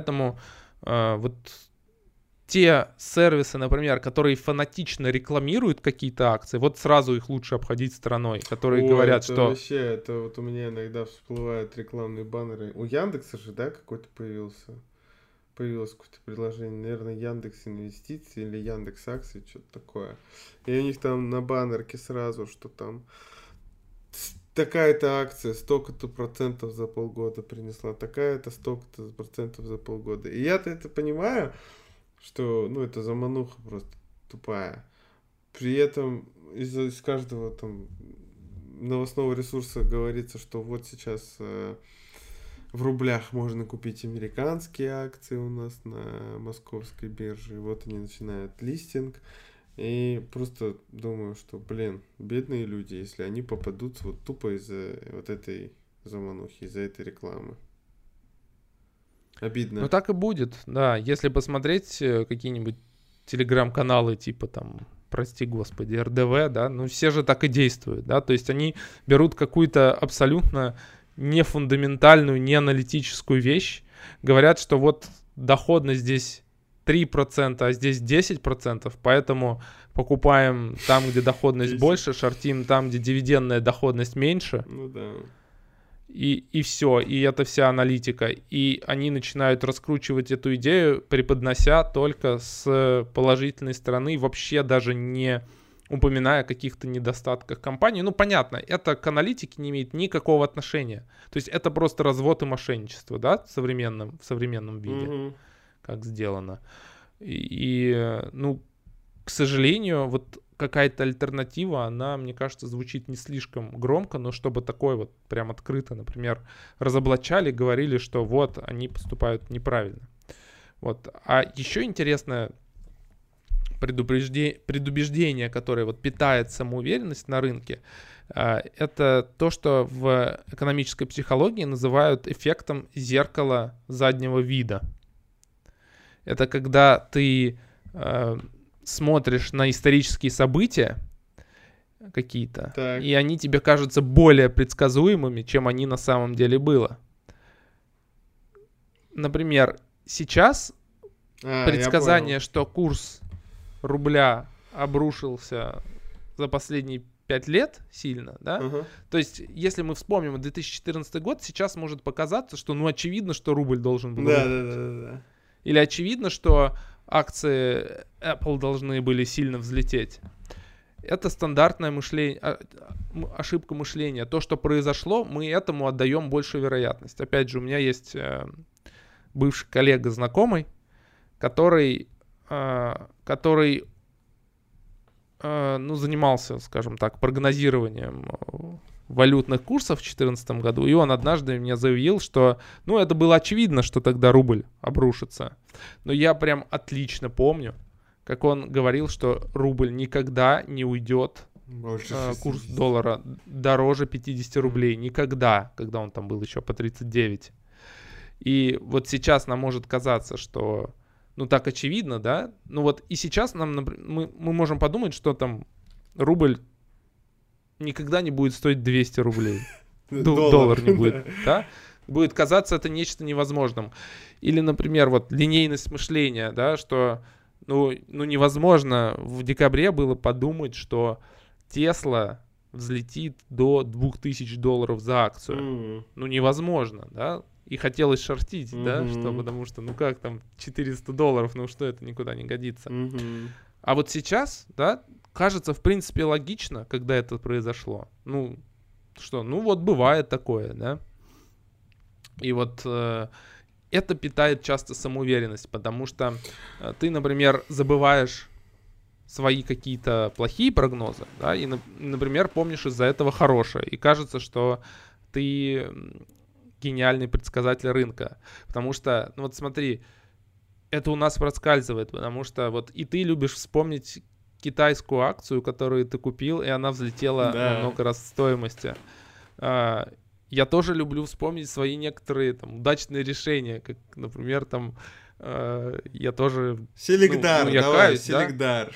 Поэтому э, вот те сервисы, например, которые фанатично рекламируют какие-то акции, вот сразу их лучше обходить стороной, которые Ой, говорят, это что... Вообще, это вот у меня иногда всплывают рекламные баннеры. У Яндекса же, да, какой-то появился? Появилось какое-то приложение, наверное, Яндекс Инвестиции или Яндекс Акции, что-то такое. И у них там на баннерке сразу, что там такая-то акция столько-то процентов за полгода принесла, такая-то столько-то процентов за полгода. И я-то это понимаю, что, ну, это замануха просто тупая. При этом из, из каждого там новостного ресурса говорится, что вот сейчас э, в рублях можно купить американские акции у нас на московской бирже. И вот они начинают листинг. И просто думаю, что, блин, бедные люди, если они попадутся вот тупо из-за вот этой заманухи, из-за этой рекламы. Обидно. Ну так и будет, да. Если посмотреть э, какие-нибудь телеграм-каналы типа там прости господи, РДВ, да, ну все же так и действуют, да, то есть они берут какую-то абсолютно не фундаментальную, не аналитическую вещь, говорят, что вот доходность здесь 3%, а здесь 10%, поэтому покупаем там, где доходность 10. больше, шортим там, где дивидендная доходность меньше, Ну да. и, и все, и это вся аналитика. И они начинают раскручивать эту идею, преподнося только с положительной стороны, вообще даже не упоминая о каких-то недостатках компании. Ну, понятно, это к аналитике не имеет никакого отношения. То есть это просто развод и мошенничество, да, в современном, в современном виде Мгм. Как сделано. И, ну, к сожалению, вот какая-то альтернатива, она, мне кажется, звучит не слишком громко, но чтобы такое вот прям открыто, например, разоблачали, говорили, что вот они поступают неправильно. Вот. А еще интересное предубежде- предубеждение, которое вот питает самоуверенность на рынке, а, это то, что в экономической психологии называют эффектом зеркала заднего вида. Это когда ты э, смотришь на исторические события какие-то, Так. и они тебе кажутся более предсказуемыми, чем они на самом деле было. Например, сейчас А, предсказание, что курс рубля обрушился за последние пять лет сильно, да? Ага. То есть, если мы вспомним 2014 год, сейчас может показаться, что, ну, очевидно, что рубль должен был да, да, да, да. Или очевидно, что акции Apple должны были сильно взлететь. Это стандартное мышление, а, ошибка мышления. То, что произошло, мы этому отдаем большую вероятность. Опять же, у меня есть э, бывший коллега знакомый, который, э, который э, ну, занимался, скажем так, прогнозированием валютных курсов в 2014 году, и он однажды мне заявил, что, ну, это было очевидно, что тогда рубль обрушится. Но я прям отлично помню, как он говорил, что рубль никогда не уйдет, Больше э, курс 60. доллара дороже 50 рублей. Никогда, когда он там был еще по 39. И вот сейчас нам может казаться, что ну так очевидно, да? Ну вот и сейчас нам, напр- мы, мы можем подумать, что там рубль никогда не будет стоить 200 рублей. Дол- доллар, не будет, да. Будет казаться это нечто невозможным. Или, например, вот линейность мышления, да, что ну, ну невозможно в декабре было подумать, что Тесла взлетит до 2000 долларов за акцию. М. Ну невозможно, да. И хотелось шортить, да, Мгм. что потому что, ну как там, 400 долларов, ну что это никуда не годится. Мгм. А вот сейчас, да, кажется, в принципе, логично, когда это произошло. Ну, что, ну вот бывает такое, да. И вот э, это питает часто самоуверенность, потому что э, ты, например, забываешь свои какие-то плохие прогнозы, да, и, нап- например, помнишь из-за этого хорошее, и кажется, что ты гениальный предсказатель рынка, потому что, ну вот смотри, это у нас проскальзывает, потому что вот и ты любишь вспомнить китайскую акцию, которую ты купил, и она взлетела Да. много раз в стоимости. А, я тоже люблю вспомнить свои некоторые там удачные решения, как, например, там э, я тоже Селегдар, ну, я давай, каюсь, да?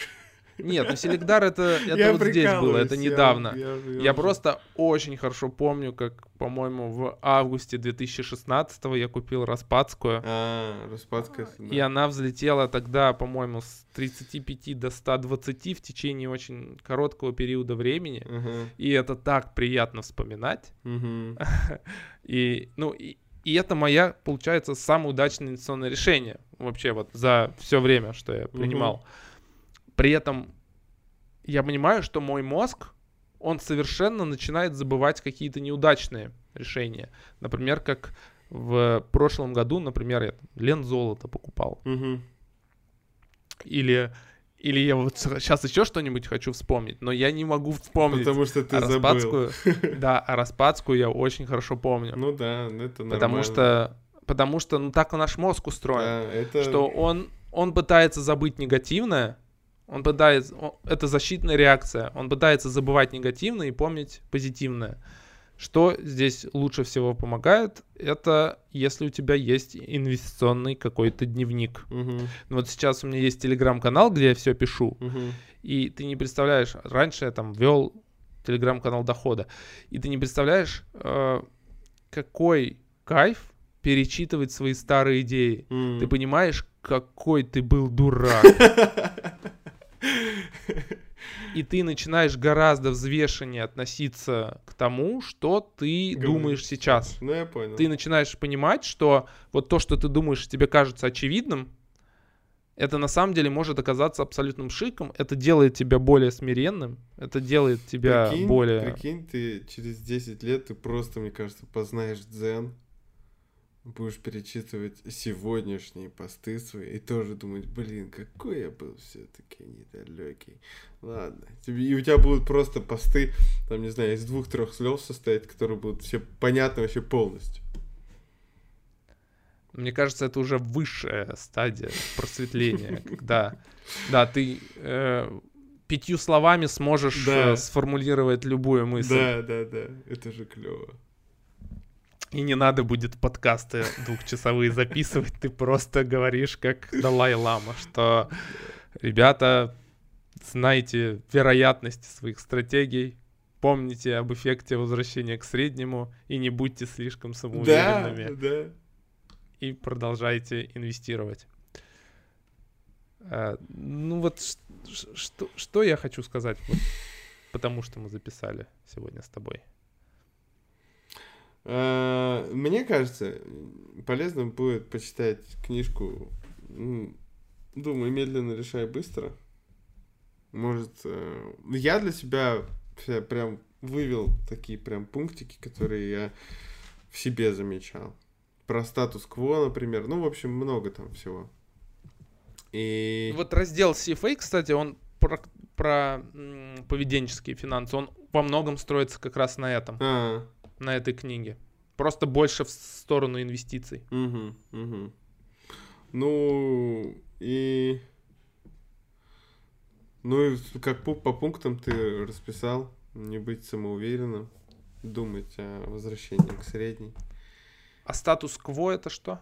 Нет, ну Селегдар это, это вот здесь было, это недавно. я- Я я- просто очень хорошо помню, как, по-моему, в августе 2016 я купил Распадскую. А, Распадская. И она взлетела тогда, по-моему, с 35 до 120 в течение очень короткого периода времени. Ага. И это так приятно вспоминать. Мгм. И, ну, и, и это моя, получается, самое удачное инвестиционное решение вообще вот за все время, что я принимал. При этом я понимаю, что мой мозг, он совершенно начинает забывать какие-то неудачные решения. Например, как в прошлом году, например, я лен золото покупал. Мгм. Или, или я вот сейчас еще что-нибудь хочу вспомнить, но я не могу вспомнить. Потому что ты а забыл. Распадскую, да, а Распадскую я очень хорошо помню. Ну да, это нормально. потому что, потому что, ну так наш мозг устроен, Да, это... что он, он пытается забыть негативное, он пытается, он- это защитная реакция, он пытается забывать негативное и помнить позитивное. Что здесь лучше всего помогает, это если у тебя есть инвестиционный какой-то дневник. Ну Вот сейчас у меня есть телеграм-канал, где я все пишу, мгм. и ты не представляешь, раньше я там вел телеграм-канал дохода, и ты не представляешь, э, какой кайф перечитывать свои старые идеи. М. Ты понимаешь, какой ты был дурак. И ты начинаешь гораздо взвешеннее относиться к тому, что ты Говоришь. думаешь сейчас. Ну я понял. Ты начинаешь понимать, что вот то, что ты думаешь, тебе кажется очевидным, это на самом деле может оказаться абсолютным шиком. Это делает тебя более смиренным. Это делает тебя Прикинь, более... Прикинь, ты через 10 лет, ты просто, мне кажется, познаешь дзен, будешь перечитывать сегодняшние посты свои и тоже думать, блин, какой я был все-таки недалекий. Ладно. Тебе- И у тебя будут просто посты, там, не знаю, из двух-трех слов состоять, которые будут все понятны вообще полностью. Мне кажется, это уже высшая стадия просветления, когда, да, ты э, пятью словами сможешь э, сформулировать любую мысль. Да, да, да. Это же клево. И не надо будет подкасты двухчасовые записывать, ты просто говоришь как Далай-Лама, что, ребята, знайте вероятности своих стратегий, помните об эффекте возвращения к среднему и не будьте слишком Да, самоуверенными. да. и продолжайте инвестировать. А, ну вот что, что я хочу сказать, вот, потому что мы записали сегодня с тобой. А, Мне кажется, полезно будет почитать книжку м, «Думай медленно, решай быстро». Может, э, я для себя прям вывел такие прям пунктики, которые я в себе замечал. Про статус-кво, например. Ну, в общем, много там всего. И... Вот раздел CFA, кстати, он про, про, поведенческие финансы, он во многом строится как раз на этом, А, на этой книге. Просто больше в сторону инвестиций. Мгм, мгм. Ну, и... Ну, и как пу- по пунктам ты расписал, не быть самоуверенным, думать о возвращении к средней. А статус-кво это что?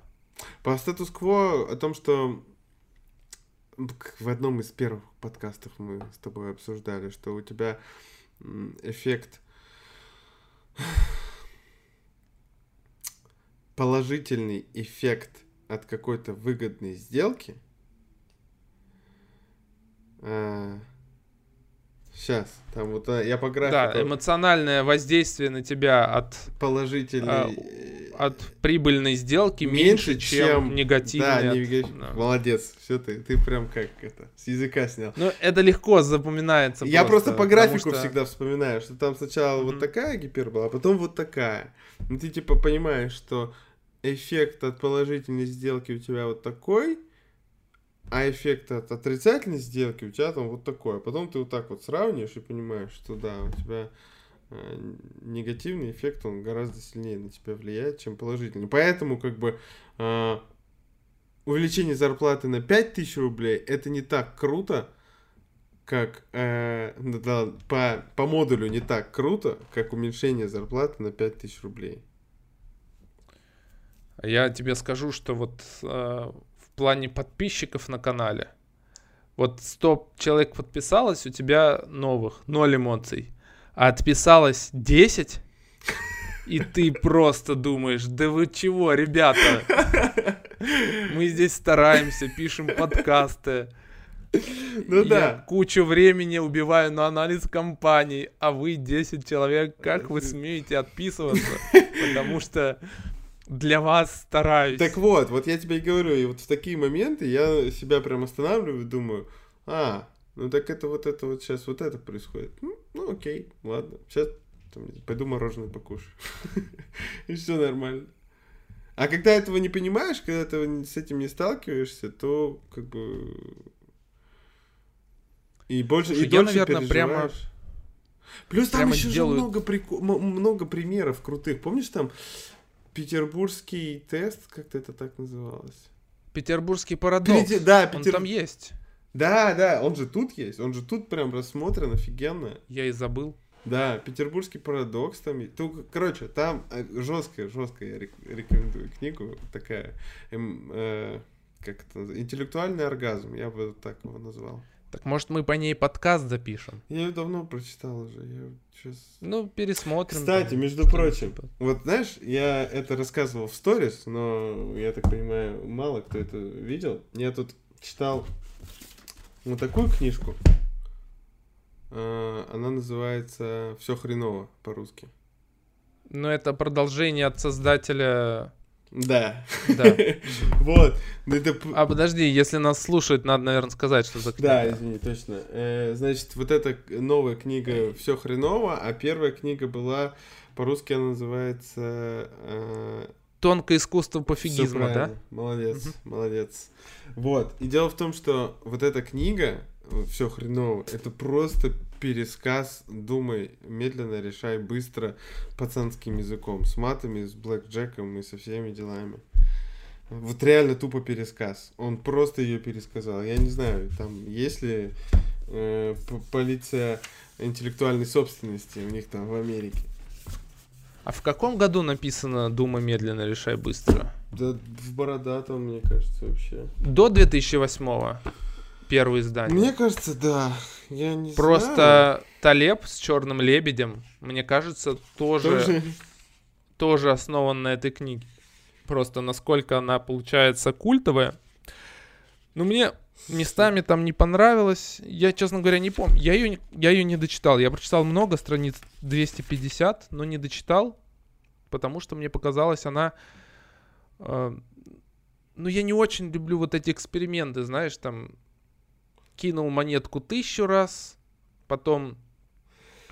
По статус-кво о том, что в одном из первых подкастов мы с тобой обсуждали, что у тебя эффект положительный эффект от какой-то выгодной сделки. сейчас, там вот а, я по графику Да, эмоциональное воздействие на тебя от, положительный а, от прибыльной сделки Меньше, меньше, чем, чем- негативный. Да, от- не нега- да. молодец, все ты, ты прям как это, с языка снял. Ну, это легко запоминается. Я просто по потому графику что- всегда вспоминаю, что там сначала вот Мгм. такая гипербола, а потом вот такая. Ну ты типа понимаешь, что эффект от положительной сделки у тебя вот такой, а эффект от отрицательной сделки у тебя там вот такой. А потом ты вот так вот сравниваешь и понимаешь, что да, у тебя негативный эффект, он гораздо сильнее на тебя влияет, чем положительный. Поэтому как бы э, увеличение зарплаты на 5000 рублей это не так круто, как э, да, по, по модулю не так круто, как уменьшение зарплаты на 5000 рублей. Я тебе скажу, что вот э, в плане подписчиков на канале Вот 100 человек подписалось, у тебя новых, ноль эмоций. А отписалось 10, и ты просто думаешь, да вы чего, ребята? Мы здесь стараемся, пишем подкасты. Ну Я да. кучу времени убиваю на анализ компаний, а вы 10 человек, как вы смеете отписываться? Потому что для вас стараюсь. Так вот, вот я тебе и говорю, и вот в такие моменты я себя прям останавливаю думаю, а, ну так это вот это вот сейчас вот это происходит. Ну окей, ладно, сейчас там, пойду мороженое покушаю. И все нормально. А когда этого не понимаешь, когда ты с этим не сталкиваешься, то как бы и больше, и Слушай, я, дольше наверное, прямо-. Плюс там прямо еще же делаю- много, м- много примеров крутых. Помнишь там петербургский тест, как-то это так называлось? Петербургский парадокс. Переди- Да, Он Петер- там есть. Да, да, он же тут есть, он же тут прям рассмотрен офигенно. Я и забыл. Да, петербургский парадокс там. есть. Ту- короче, там жесткая, жесткая, я рек- рекомендую книгу, такая, эм, э, как это называется, интеллектуальный оргазм, я бы так его назвал. Так может мы по ней подкаст запишем? Я ее давно прочитал уже, я сейчас... Ну, пересмотрим. Кстати, там, между прочим, типа. вот знаешь, я это рассказывал в сторис, но я так понимаю, мало кто это видел. Я тут читал вот такую книжку. А, Она называется Все хреново по-русски. Ну, это продолжение от создателя... Да. Да. Вот. А подожди, если нас слушают, надо, наверное, сказать, что за книга. Да, извини, точно. Э, Значит, вот эта новая книга Все хреново, а первая книга была по-русски она называется э, Тонкое искусство пофигизма, да? Молодец, молодец. Вот. И дело в том, что вот эта книга, все хреново, это просто пересказ «Думай медленно, решай быстро» пацанским языком, с матами, с блэкджеком и со всеми делами. Вот реально тупо пересказ. Он просто ее пересказал. Я не знаю, там есть ли э, полиция интеллектуальной собственности у них там в Америке. А в каком году написано «Думай медленно, решай быстро»? Да в бородатом, мне кажется, вообще. До 2008-го первое издание. Мне кажется, да. Я не знаю. Просто Талеб с Черным лебедем, мне кажется, тоже, Тоже... тоже основан на этой книге. Просто насколько она получается культовая. Ну, мне местами там не понравилось. Я, честно говоря, не помню. Я ее, я ее не дочитал. Я прочитал много, страниц 250, но не дочитал, потому что мне показалось, она... э, ну, я не очень люблю вот эти эксперименты, знаешь, там кинул монетку тысячу раз, потом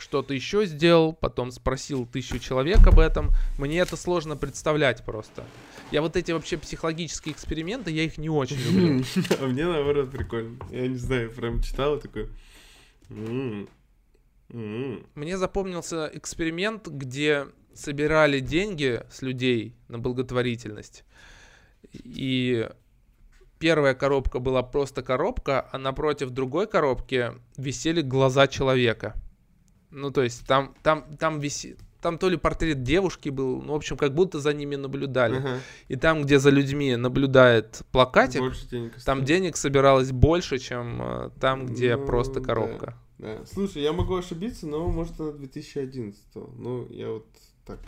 что-то еще сделал, потом спросил тысячу человек об этом. Мне это сложно представлять просто. Я вот эти вообще психологические эксперименты, я их не очень люблю. А мне наоборот прикольно. Я не знаю, прям читал такой... Мне запомнился эксперимент, где собирали деньги с людей на благотворительность. И первая коробка была просто коробка, а напротив другой коробки висели глаза человека. Ну, то есть там, там, там виси... Там то ли портрет девушки был, ну, в общем, как будто за ними наблюдали. Ага. И там, где за людьми наблюдает плакатик, денег там денег собиралось больше, чем э, там, где Ну, просто да. коробка. Да. Слушай, я могу ошибиться, но может она 2011 Ну, я вот так.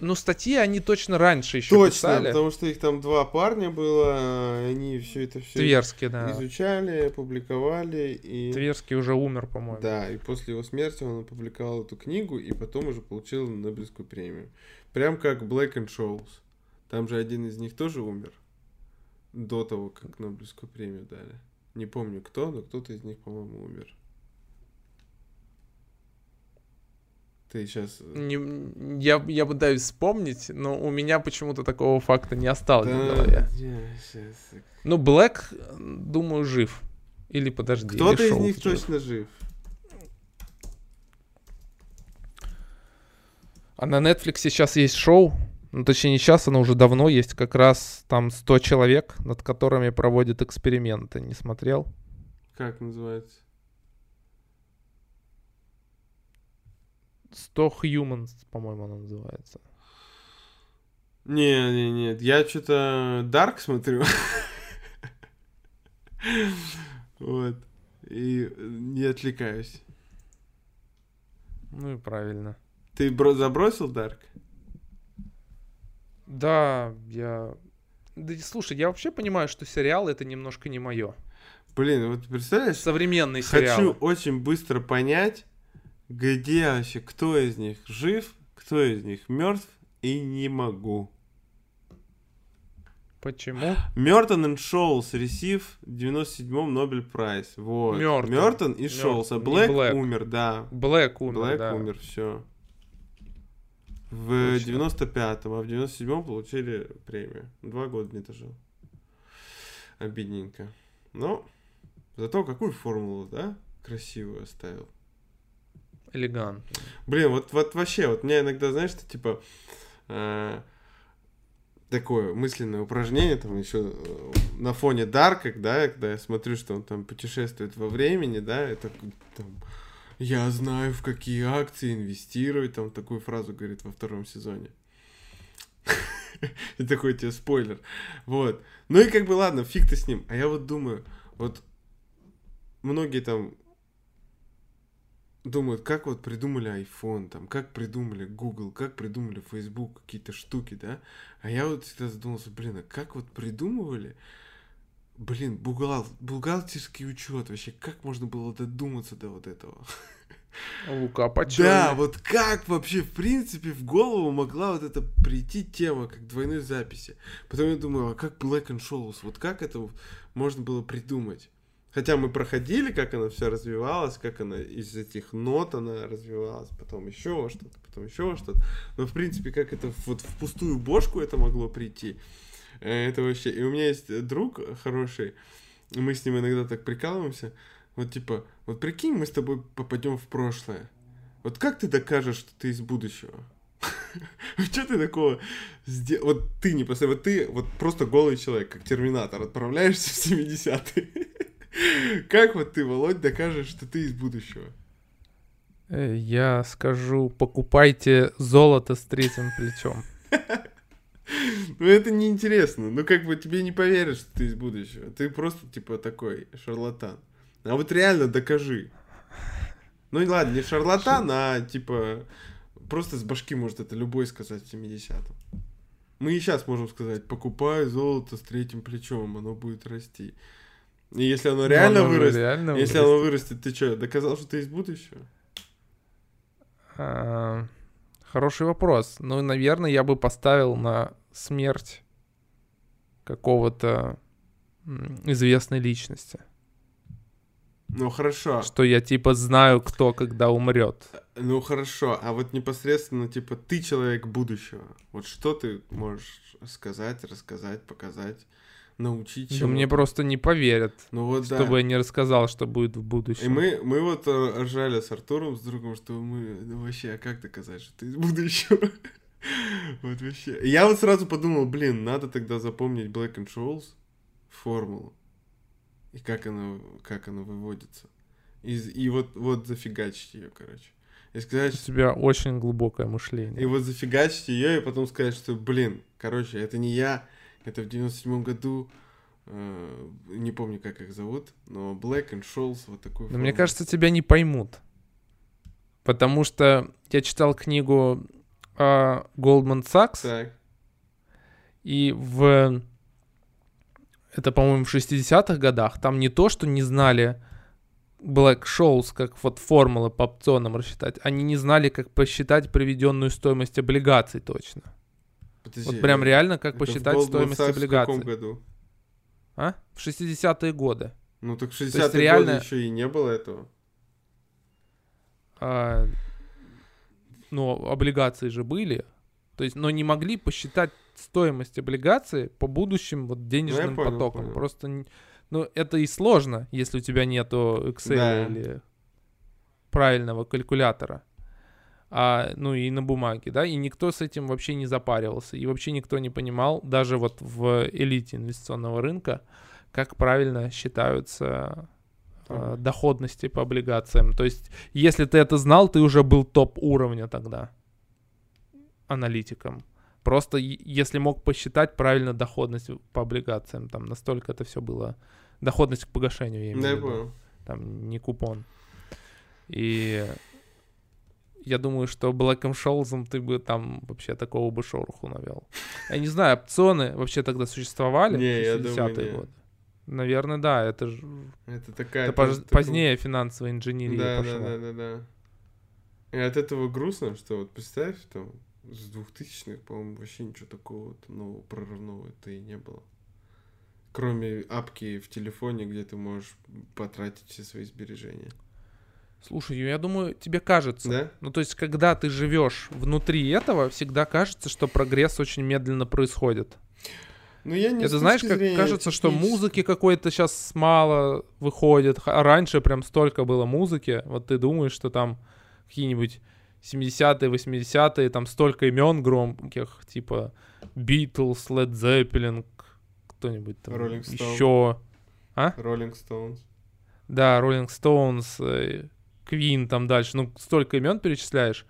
Ну, статьи они точно раньше еще Точно, писали. потому что их там два парня было, они все это все Тверский, да. изучали, публиковали и... Тверский уже умер, по-моему. Да, и после его смерти он опубликовал эту книгу и потом уже получил Нобелевскую премию. Прям как Black and Scholes. Там же один из них тоже умер до того, как Нобелевскую премию дали. Не помню кто, но кто-то из них, по-моему, умер. Ты сейчас... Не- я, я пытаюсь вспомнить, но у меня почему-то такого факта не осталось в голове. Ну, Блэк, э, думаю, жив. Или подожди. Кто-то из них жив. точно жив. А на Netflix сейчас есть шоу, ну, точнее, не сейчас, оно уже давно есть, как раз там 100 человек, над которыми проводят эксперименты. Не смотрел? Как называется? 100 Humans, по-моему, оно называется. Не, не, нет. Я что-то Dark смотрю. Вот. И не отвлекаюсь. Ну и правильно. Ты бро- забросил Дарк? Да, я... Да слушай, я вообще понимаю, что сериал это немножко не мое. Блин, вот представляешь, Современный хочу сериал. очень быстро понять, где вообще, кто из них жив, кто из них мертв, и не могу. Почему? Мертон и Шоулс receive в 97-м Нобель Прайз. Вот. Мёртон. Мертон и Шоулс. А Блэк Блэк. умер, да. Блэк умер, Блэк да. умер, все. В Точно. 95-м, а в 97-м получили премию. Два года не дожил. Обидненько. Но зато какую формулу, да, красивую оставил. Элегантно. Блин, вот, вот вообще, вот мне иногда, знаешь, что типа э, такое мысленное упражнение, там еще э, на фоне Дарка, да, когда я смотрю, что он там путешествует во времени, да, это там я знаю, в какие акции инвестировать, там такую фразу говорит во втором сезоне. И такой тебе спойлер. Вот. Ну и как бы ладно, фиг ты с ним. А я вот думаю, вот многие там думают, как вот придумали iPhone, там, как придумали Google, как придумали Facebook, какие-то штуки, да? А я вот всегда задумался, блин, а как вот придумывали, блин, бухгал... бухгалтерский учет, вообще, как можно было додуматься до вот этого? Лука, почему? Да, вот как вообще, в принципе, в голову могла вот эта прийти тема, как двойной записи. Потом я думаю, а как Black and Shows, вот как это можно было придумать? Хотя мы проходили, как она все развивалась, как она из этих нот она развивалась, потом еще что-то, потом еще что-то. Но, в принципе, как это вот в пустую бошку это могло прийти, э, это вообще... И у меня есть друг хороший, мы с ним иногда так прикалываемся, вот типа, вот прикинь, мы с тобой попадем в прошлое. Вот как ты докажешь, что ты из будущего? Что ты такого сделал? Вот ты не просто, вот ты вот просто голый человек, как терминатор, отправляешься в 70-е. Как вот ты, Володь, докажешь, что ты из будущего? Э, Я скажу, покупайте золото с третьим плечом. Ну это неинтересно. Ну как бы тебе не поверят, что ты из будущего. Ты просто типа такой шарлатан. А вот реально докажи. Ну ладно, не шарлатан, а типа просто с башки может это любой сказать в 70-м. Мы и сейчас можем сказать, покупай золото с третьим плечом, оно будет расти. И если оно реально Но оно вырастет, реально если оно вырастет, ты что, доказал, что ты из будущего? А, Хороший вопрос. Ну, наверное, я бы поставил на смерть какого-то известной личности. Ну хорошо. Что я типа знаю, кто когда умрет. Ну хорошо, а вот непосредственно, типа, ты человек будущего. Вот что ты можешь сказать, рассказать, показать, научить Да чему? мне просто не поверят, Ну вот да. чтобы я не рассказал, что будет в И будущем. мы, мы вот э, ржали с Артуром, с другом, что мы, ну вообще, а как доказать, что ты из будущего? Вот вообще. И Я вот сразу подумал, блин, надо тогда запомнить Black and Scholes формулу. И как она, как она выводится. И, и вот, вот зафигачить ее, короче. И сказать, У тебя очень глубокое И мышление. вот зафигачить ее, и потом сказать, что, блин, короче, это не я, это в 97-м году, э, не помню, как их зовут, но Black and Scholes, вот такой. Но мне кажется, тебя не поймут. Потому что я читал книгу а, Goldman Sachs, Так, и в... Это, по-моему, в 60-х годах. Там не то, что не знали Black Shows, как вот формулы по опционам рассчитать. Они не знали, как посчитать приведенную стоимость облигаций точно. Подожди. Вот прям реально, как посчитать стоимость Sachs В каком облигаций. году? А? В 60-е годы. Ну так в есть 60-е годы реально- еще и не было этого. А, ну, облигации же были. То есть, но не могли посчитать стоимость облигации по будущим вот денежным понял, потокам. понял. Просто, ну, это и сложно, если у тебя нету Excel Да. или правильного калькулятора. А, ну и на бумаге, да, и никто с этим вообще не запаривался, и вообще никто не понимал, даже вот в элите инвестиционного рынка, как правильно считаются э, доходности по облигациям. То есть, если ты это знал, ты уже был топ уровня тогда аналитиком. Просто если мог посчитать правильно доходность по облигациям, там настолько это все было Доходность к погашению, я имею в виду. Там не купон. И я думаю, что Блэком Шоузом ты бы там вообще такого бы шороху навел. Я не знаю, опционы вообще тогда существовали Не, в думаю, 60-е не. годы? Наверное, да. Это же Это такая... это пож- такой- позднее финансовая инженерия Да, пошла. да, да, да, да. И от этого грустно, что вот представь, там, с 2000-х, по-моему, вообще ничего такого нового прорывного-то и не было. Кроме апки в телефоне, где ты можешь потратить все свои сбережения. Слушай, я думаю, тебе кажется. Да? Ну, то есть, когда ты живешь внутри этого, всегда кажется, что прогресс очень медленно происходит. Ну, я не Это знаешь, как кажется, что музыки какой-то сейчас мало выходит. А раньше прям столько было музыки. Вот ты думаешь, что там какие-нибудь 70-е, 80-е, там столько имен громких, типа Beatles, Led Zeppelin, кто-нибудь там Rolling Stone. еще. Rolling Stones. Да, Rolling Stones, Queen там дальше. Ну, столько имен перечисляешь.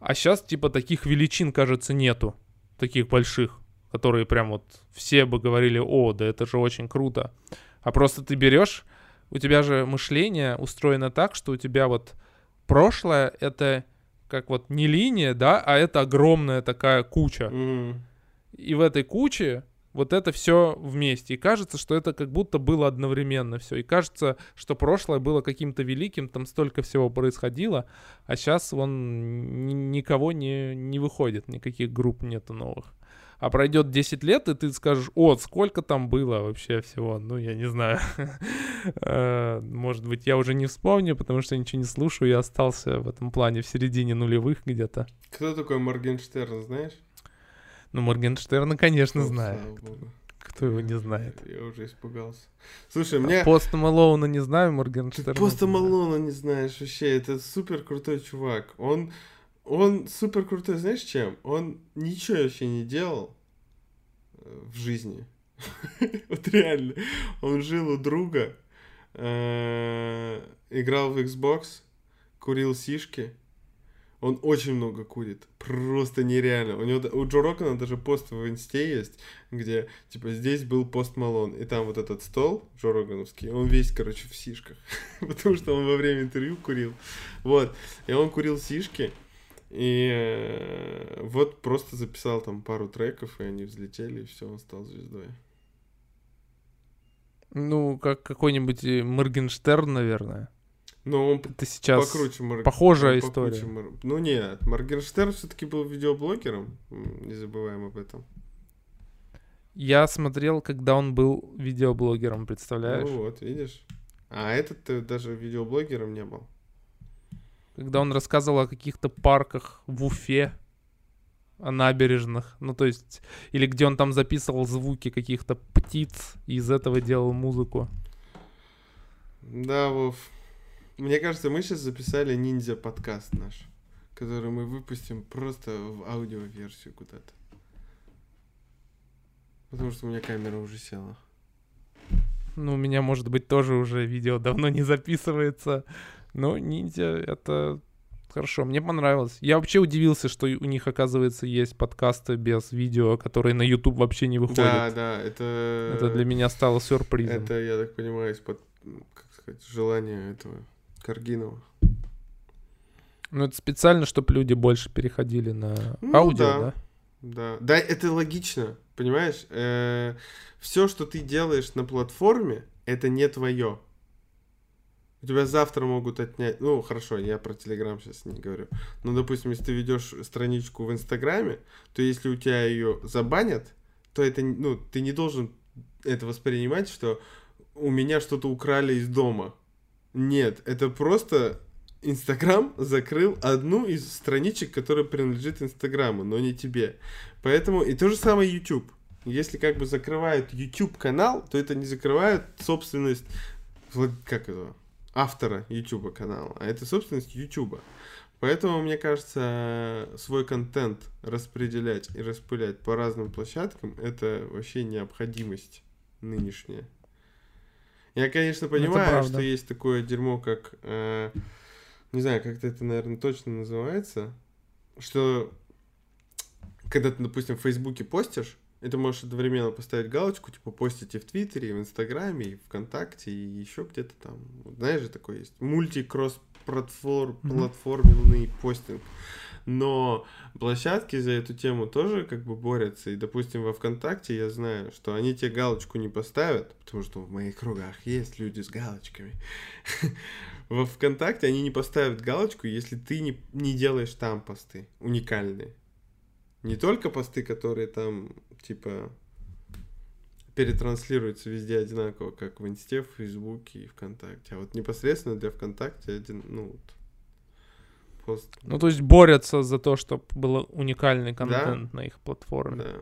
А сейчас, типа, таких величин, кажется, нету. Таких больших, которые прям вот все бы говорили, о, да это же очень круто. А просто ты берешь, у тебя же мышление устроено так, что у тебя вот прошлое — это как вот не линия, да, а это огромная такая куча. Мгм. И в этой куче вот это все вместе. И кажется, что это как будто было одновременно все. И кажется, что прошлое было каким-то великим, там столько всего происходило, а сейчас вон ни- никого не, не выходит, никаких групп нету новых. А пройдет 10 лет, и ты скажешь, о, сколько там было вообще всего. Ну, я не знаю. Э, Может быть, я уже не вспомню, потому что ничего не слушаю. Я остался в этом плане в середине нулевых где-то. Кто такой Моргенштерн, знаешь? Ну, Моргенштерна, конечно, знаю. Кто его не знает? Я уже испугался. Слушай, мне... Поста Малоуна не знаю, Ты Моргенштерна. Поста знаю. Малона не знаешь вообще. Это супер крутой чувак. Он, он супер крутой, знаешь чем? Он ничего вообще не делал э, в жизни. Вот реально. Он жил у друга, э, играл в Xbox, курил сишки. Он очень много курит. Просто нереально. У него у Джо Рокона даже пост в инсте есть, где, типа, здесь был пост Малон. И там вот этот стол Джо Рогановский, он весь, короче, в сишках. Потому что он во время интервью курил. Вот. И он курил сишки. И э, вот просто записал там пару треков, и они взлетели, и все, он стал звездой. Ну, как какой-нибудь э, Моргенштерн, наверное. Но он Это сейчас покруче Мор- похожая он история. Мор- Ну нет, Моргенштерн все-таки был видеоблогером, не забываем об этом. Я смотрел, когда он был видеоблогером, представляешь? Ну вот, видишь. А этот э, даже видеоблогером не был. Когда он рассказывал о каких-то парках в Уфе, о набережных. Ну, то есть, или где он там записывал звуки каких-то птиц и из этого делал музыку. Да, Вов. Мне кажется, мы сейчас записали ниндзя подкаст наш, который мы выпустим просто в аудиоверсию куда-то. Потому что у меня камера уже села. Ну, у меня, может быть, тоже уже видео давно не записывается. Но ниндзя — это хорошо, мне понравилось. Я вообще удивился, что у них, оказывается, есть подкасты без видео, которые на YouTube вообще не выходят. Да, да, это... Это для меня стало сюрпризом. Это, я так понимаю, из-под, как сказать, желания этого Каргинова. Ну, это специально, чтобы люди больше переходили на Ну аудио, да. да? Да, да, это логично, понимаешь? все, что ты делаешь на платформе, это не твое. У тебя завтра могут отнять. Ну, хорошо, я про Телеграм сейчас не говорю. Но, допустим, если ты ведешь страничку в Инстаграме, то если у тебя ее забанят, то это, ну, ты не должен это воспринимать, что у меня что-то украли из дома. Нет, это просто Инстаграм закрыл одну из страничек, которая принадлежит Инстаграму, но не тебе. Поэтому и то же самое YouTube. Если как бы закрывают YouTube канал, то это не закрывают собственность как это, автора YouTube канала, а это собственность YouTube. Поэтому, мне кажется, свой контент распределять и распылять по разным площадкам это вообще необходимость нынешняя. Я, конечно, понимаю, правда. что есть такое дерьмо, как э, не знаю, как это, наверное, точно называется, что когда ты, допустим, в Фейсбуке постишь, И ты можешь одновременно поставить галочку, типа постите в Твиттере, в Инстаграме, и ВКонтакте, и еще где-то там. Знаешь же, такое есть. Мульти-кросс-платформенный mm-hmm. постинг. Но площадки за эту тему тоже как бы борются. И, допустим, во ВКонтакте я знаю, что они тебе галочку не поставят, потому что в моих кругах есть люди с галочками. Во ВКонтакте они не поставят галочку, если ты не, не делаешь там посты уникальные. Не только посты, которые там, типа, перетранслируются везде одинаково, как в Инсте, в Фейсбуке и ВКонтакте. А вот непосредственно для ВКонтакте один, ну, вот, пост. Ну, то есть борются за то, чтобы был уникальный контент да? на их платформе. Да.